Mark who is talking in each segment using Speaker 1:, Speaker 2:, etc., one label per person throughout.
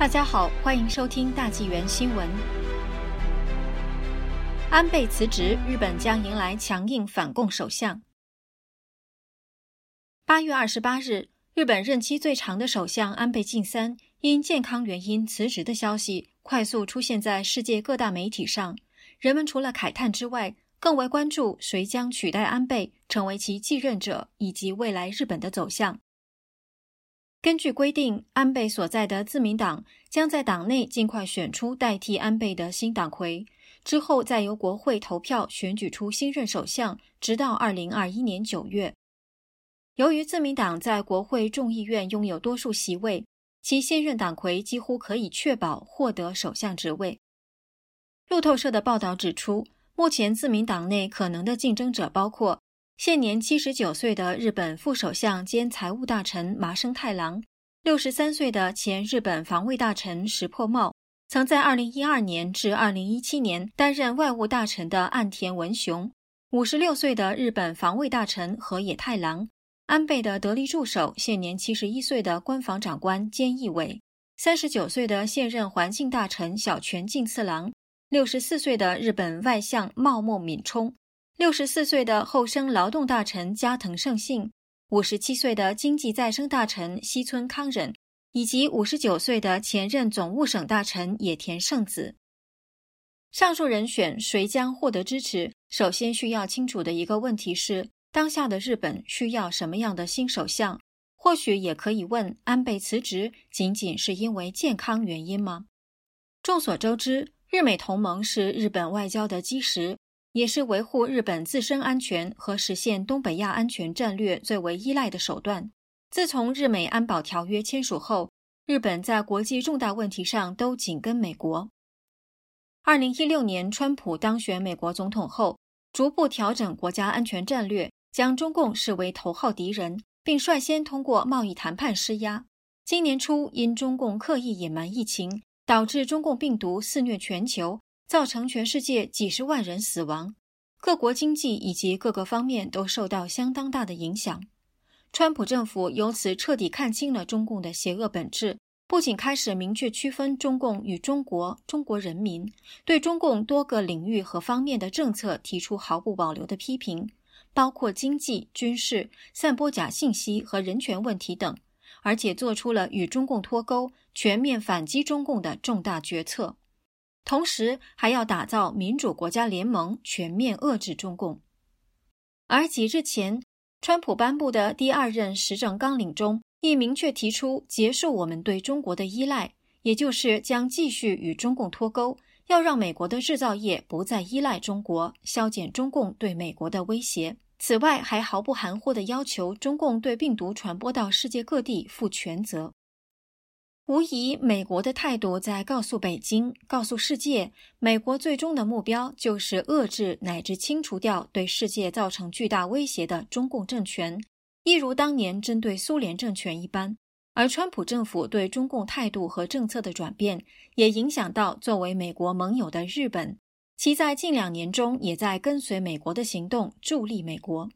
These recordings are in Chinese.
Speaker 1: 大家好，欢迎收听大纪元新闻。安倍辞职，日本将迎来强硬反共首相。八月二十八日，日本任期最长的首相安倍晋三因健康原因辞职的消息快速出现在世界各大媒体上。人们除了慨叹之外，更为关注谁将取代安倍成为其继任者，以及未来日本的走向。根据规定，安倍所在的自民党将在党内尽快选出代替安倍的新党魁，之后再由国会投票选举出新任首相，直到二零二一年九月。由于自民党在国会众议院拥有多数席位，其现任党魁几乎可以确保获得首相职位。路透社的报道指出，目前自民党内可能的竞争者包括。现年七十九岁的日本副首相兼财务大臣麻生太郎，六十三岁的前日本防卫大臣石破茂，曾在二零一二年至二零一七年担任外务大臣的岸田文雄，五十六岁的日本防卫大臣河野太郎，安倍的得力助手，现年七十一岁的官房长官菅义伟，三十九岁的现任环境大臣小泉进次郎，六十四岁的日本外相茂木敏充。六十四岁的后生劳动大臣加藤胜信，五十七岁的经济再生大臣西村康忍，以及五十九岁的前任总务省大臣野田圣子。上述人选谁将获得支持？首先需要清楚的一个问题是：当下的日本需要什么样的新首相？或许也可以问：安倍辞职仅仅是因为健康原因吗？众所周知，日美同盟是日本外交的基石。也是维护日本自身安全和实现东北亚安全战略最为依赖的手段。自从日美安保条约签署后，日本在国际重大问题上都紧跟美国。二零一六年，川普当选美国总统后，逐步调整国家安全战略，将中共视为头号敌人，并率先通过贸易谈判施压。今年初，因中共刻意隐瞒疫情，导致中共病毒肆虐全球。造成全世界几十万人死亡，各国经济以及各个方面都受到相当大的影响。川普政府由此彻底看清了中共的邪恶本质，不仅开始明确区分中共与中国、中国人民，对中共多个领域和方面的政策提出毫不保留的批评，包括经济、军事、散播假信息和人权问题等，而且做出了与中共脱钩、全面反击中共的重大决策。同时，还要打造民主国家联盟，全面遏制中共。而几日前，川普颁布的第二任施政纲领中，亦明确提出结束我们对中国的依赖，也就是将继续与中共脱钩，要让美国的制造业不再依赖中国，削减中共对美国的威胁。此外，还毫不含糊地要求中共对病毒传播到世界各地负全责。无疑，美国的态度在告诉北京、告诉世界，美国最终的目标就是遏制乃至清除掉对世界造成巨大威胁的中共政权，一如当年针对苏联政权一般。而川普政府对中共态度和政策的转变，也影响到作为美国盟友的日本，其在近两年中也在跟随美国的行动，助力美国。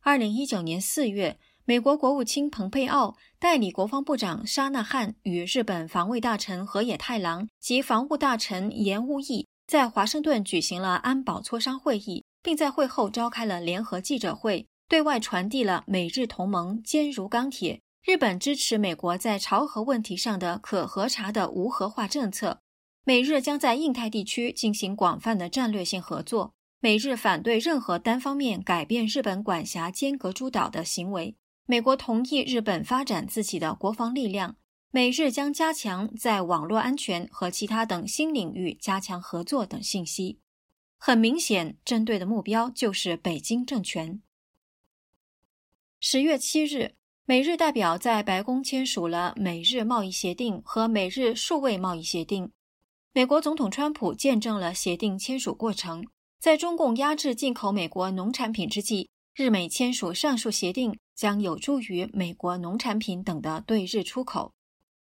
Speaker 1: 二零一九年四月。美国国务卿蓬佩奥代理国防部长沙纳汉与日本防卫大臣河野太郎及防务大臣岩屋义在华盛顿举行了安保磋商会议，并在会后召开了联合记者会，对外传递了美日同盟坚如钢铁、日本支持美国在朝核问题上的可核查的无核化政策，美日将在印太地区进行广泛的战略性合作，美日反对任何单方面改变日本管辖间隔诸岛的行为。美国同意日本发展自己的国防力量，美日将加强在网络安全和其他等新领域加强合作等信息。很明显，针对的目标就是北京政权。十月七日，美日代表在白宫签署了美日贸易协定和美日数位贸易协定。美国总统川普见证了协定签署过程。在中共压制进口美国农产品之际，日美签署上述协定。将有助于美国农产品等的对日出口，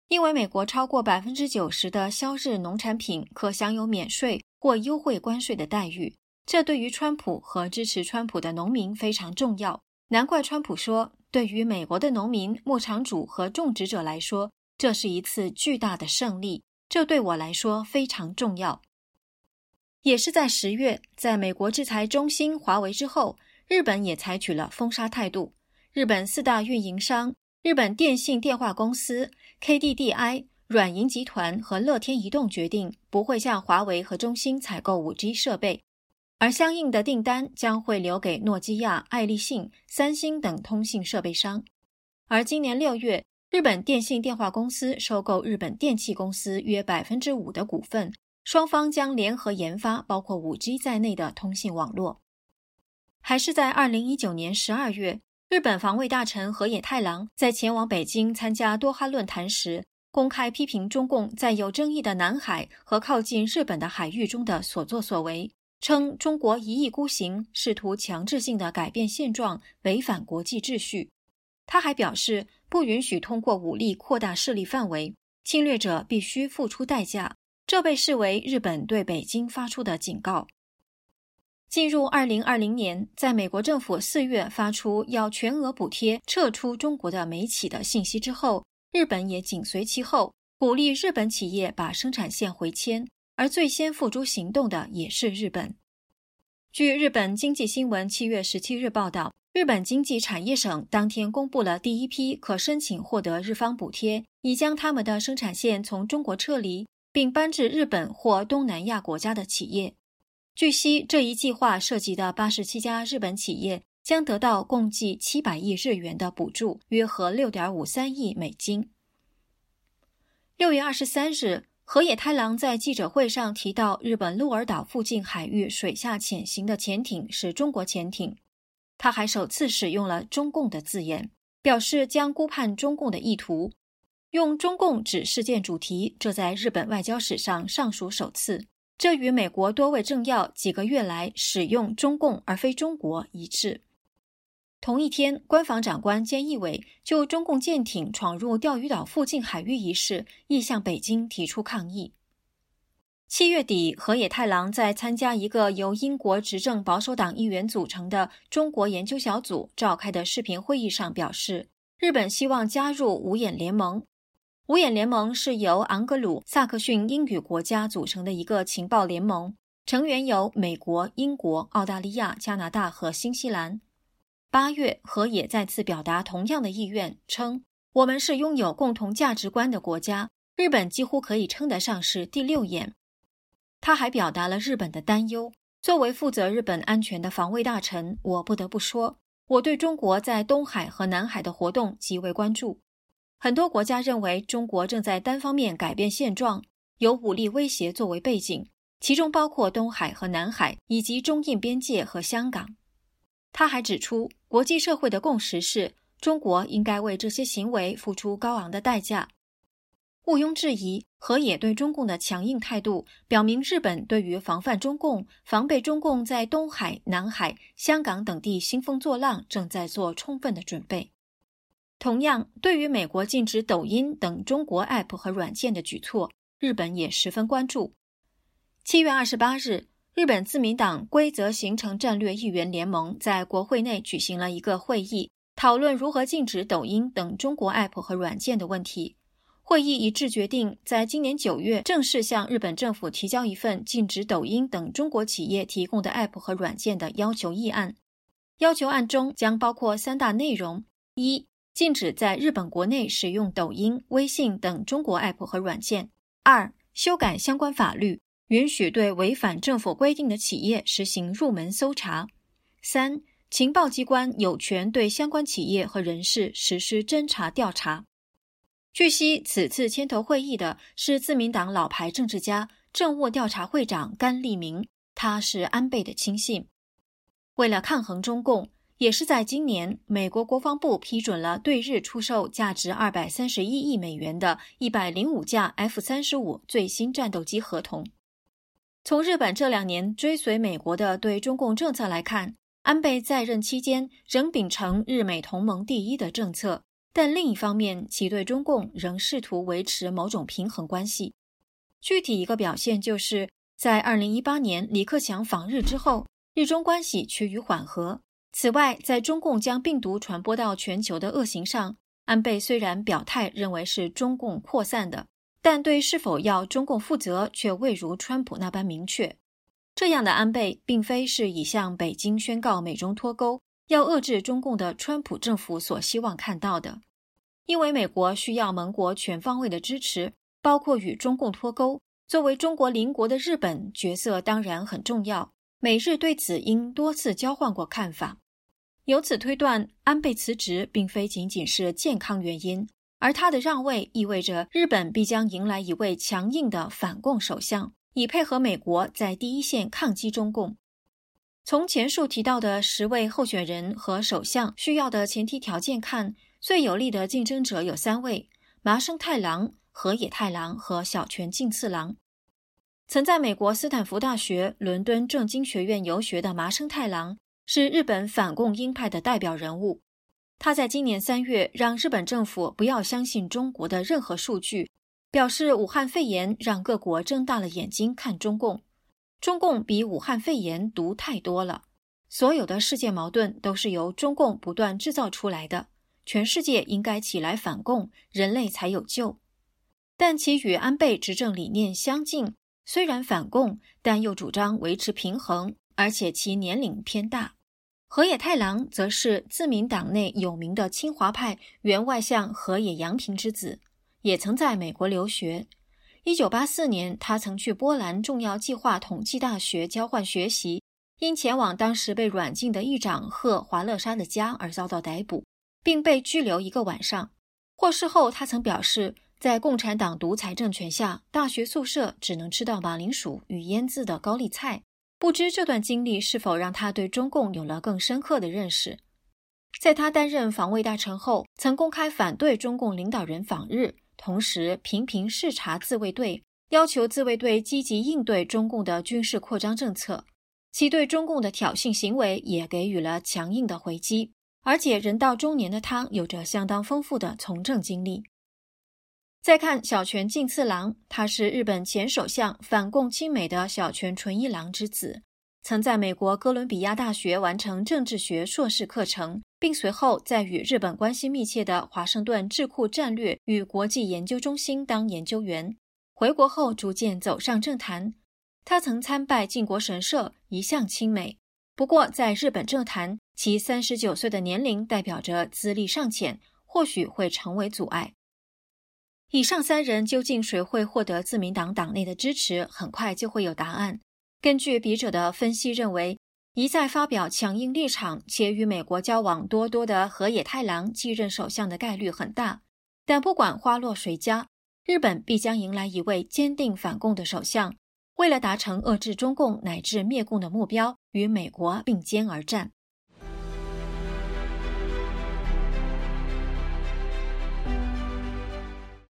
Speaker 1: 因为美国超过百分之九十的销日农产品可享有免税或优惠关税的待遇，这对于川普和支持川普的农民非常重要。难怪川普说，对于美国的农民、牧场主和种植者来说，这是一次巨大的胜利，这对我来说非常重要。也是在十月，在美国制裁中兴、华为之后，日本也采取了封杀态度。日本四大运营商日本电信电话公司、KDDI、软银集团和乐天移动决定不会向华为和中兴采购 5G 设备，而相应的订单将会留给诺基亚、爱立信、三星等通信设备商。而今年六月，日本电信电话公司收购日本电气公司约百分之五的股份。双方将联合研发包括 5G 在内的通信网络。还是在2019年12月，日本防卫大臣河野太郎在前往北京参加多哈论坛时，公开批评中共在有争议的南海和靠近日本的海域中的所作所为，称中国一意孤行，试图强制性的改变现状，违反国际秩序。他还表示，不允许通过武力扩大势力范围，侵略者必须付出代价。这被视为日本对北京发出的警告。进入二零二零年，在美国政府四月发出要全额补贴撤出中国的煤企的信息之后，日本也紧随其后，鼓励日本企业把生产线回迁。而最先付诸行动的也是日本。据日本经济新闻七月十七日报道，日本经济产业省当天公布了第一批可申请获得日方补贴，已将他们的生产线从中国撤离。并搬至日本或东南亚国家的企业。据悉，这一计划涉及的八十七家日本企业将得到共计七百亿日元的补助，约合六点五三亿美金。六月二十三日，河野太郎在记者会上提到，日本鹿儿岛附近海域水下潜行的潜艇是中国潜艇。他还首次使用了“中共”的字眼，表示将估判中共的意图。用中共指事件主题，这在日本外交史上尚属首次。这与美国多位政要几个月来使用中共而非中国一致。同一天，官房长官菅义伟就中共舰艇闯入钓鱼岛附近海域一事，亦向北京提出抗议。七月底，河野太郎在参加一个由英国执政保守党议员组成的中国研究小组召开的视频会议上表示，日本希望加入五眼联盟。五眼联盟是由昂格鲁萨克逊英语国家组成的一个情报联盟，成员有美国、英国、澳大利亚、加拿大和新西兰。八月，河野再次表达同样的意愿，称：“我们是拥有共同价值观的国家，日本几乎可以称得上是第六眼。”他还表达了日本的担忧。作为负责日本安全的防卫大臣，我不得不说，我对中国在东海和南海的活动极为关注。很多国家认为中国正在单方面改变现状，有武力威胁作为背景，其中包括东海和南海以及中印边界和香港。他还指出，国际社会的共识是中国应该为这些行为付出高昂的代价。毋庸置疑，河野对中共的强硬态度表明，日本对于防范中共、防备中共在东海、南海、香港等地兴风作浪，正在做充分的准备。同样，对于美国禁止抖音等中国 App 和软件的举措，日本也十分关注。七月二十八日，日本自民党规则形成战略议员联盟在国会内举行了一个会议，讨论如何禁止抖音等中国 App 和软件的问题。会议一致决定，在今年九月正式向日本政府提交一份禁止抖音等中国企业提供的 App 和软件的要求议案。要求案中将包括三大内容：一、禁止在日本国内使用抖音、微信等中国 App 和软件。二、修改相关法律，允许对违反政府规定的企业实行入门搜查。三、情报机关有权对相关企业和人士实施侦查调查。据悉，此次牵头会议的是自民党老牌政治家、政务调查会长甘利明，他是安倍的亲信。为了抗衡中共。也是在今年，美国国防部批准了对日出售价值二百三十一亿美元的一百零五架 F 三十五最新战斗机合同。从日本这两年追随美国的对中共政策来看，安倍在任期间仍秉承日美同盟第一的政策，但另一方面，其对中共仍试图维持某种平衡关系。具体一个表现就是在二零一八年李克强访日之后，日中关系趋于缓和。此外，在中共将病毒传播到全球的恶行上，安倍虽然表态认为是中共扩散的，但对是否要中共负责却未如川普那般明确。这样的安倍，并非是已向北京宣告美中脱钩、要遏制中共的川普政府所希望看到的。因为美国需要盟国全方位的支持，包括与中共脱钩。作为中国邻国的日本，角色当然很重要。美日对此应多次交换过看法。由此推断，安倍辞职并非仅仅是健康原因，而他的让位意味着日本必将迎来一位强硬的反共首相，以配合美国在第一线抗击中共。从前述提到的十位候选人和首相需要的前提条件看，最有力的竞争者有三位：麻生太郎、河野太郎和小泉进次郎。曾在美国斯坦福大学、伦敦政经学院游学的麻生太郎。是日本反共鹰派的代表人物。他在今年三月让日本政府不要相信中国的任何数据，表示武汉肺炎让各国睁大了眼睛看中共。中共比武汉肺炎毒太多了。所有的世界矛盾都是由中共不断制造出来的。全世界应该起来反共，人类才有救。但其与安倍执政理念相近，虽然反共，但又主张维持平衡，而且其年龄偏大。河野太郎则是自民党内有名的清华派原外相河野洋平之子，也曾在美国留学。一九八四年，他曾去波兰重要计划统计大学交换学习，因前往当时被软禁的议长赫华勒沙的家而遭到逮捕，并被拘留一个晚上。获释后，他曾表示，在共产党独裁政权下，大学宿舍只能吃到马铃薯与腌制的高丽菜。不知这段经历是否让他对中共有了更深刻的认识。在他担任防卫大臣后，曾公开反对中共领导人访日，同时频频视察自卫队，要求自卫队积极应对中共的军事扩张政策。其对中共的挑衅行为也给予了强硬的回击。而且人到中年的他，有着相当丰富的从政经历。再看小泉进次郎，他是日本前首相反共亲美的小泉纯一郎之子，曾在美国哥伦比亚大学完成政治学硕士课程，并随后在与日本关系密切的华盛顿智库战略与国际研究中心当研究员。回国后逐渐走上政坛，他曾参拜靖国神社，一向亲美。不过，在日本政坛，其三十九岁的年龄代表着资历尚浅，或许会成为阻碍。以上三人究竟谁会获得自民党党内的支持，很快就会有答案。根据笔者的分析认为，一再发表强硬立场且与美国交往多多的河野太郎继任首相的概率很大。但不管花落谁家，日本必将迎来一位坚定反共的首相，为了达成遏制中共乃至灭共的目标，与美国并肩而战。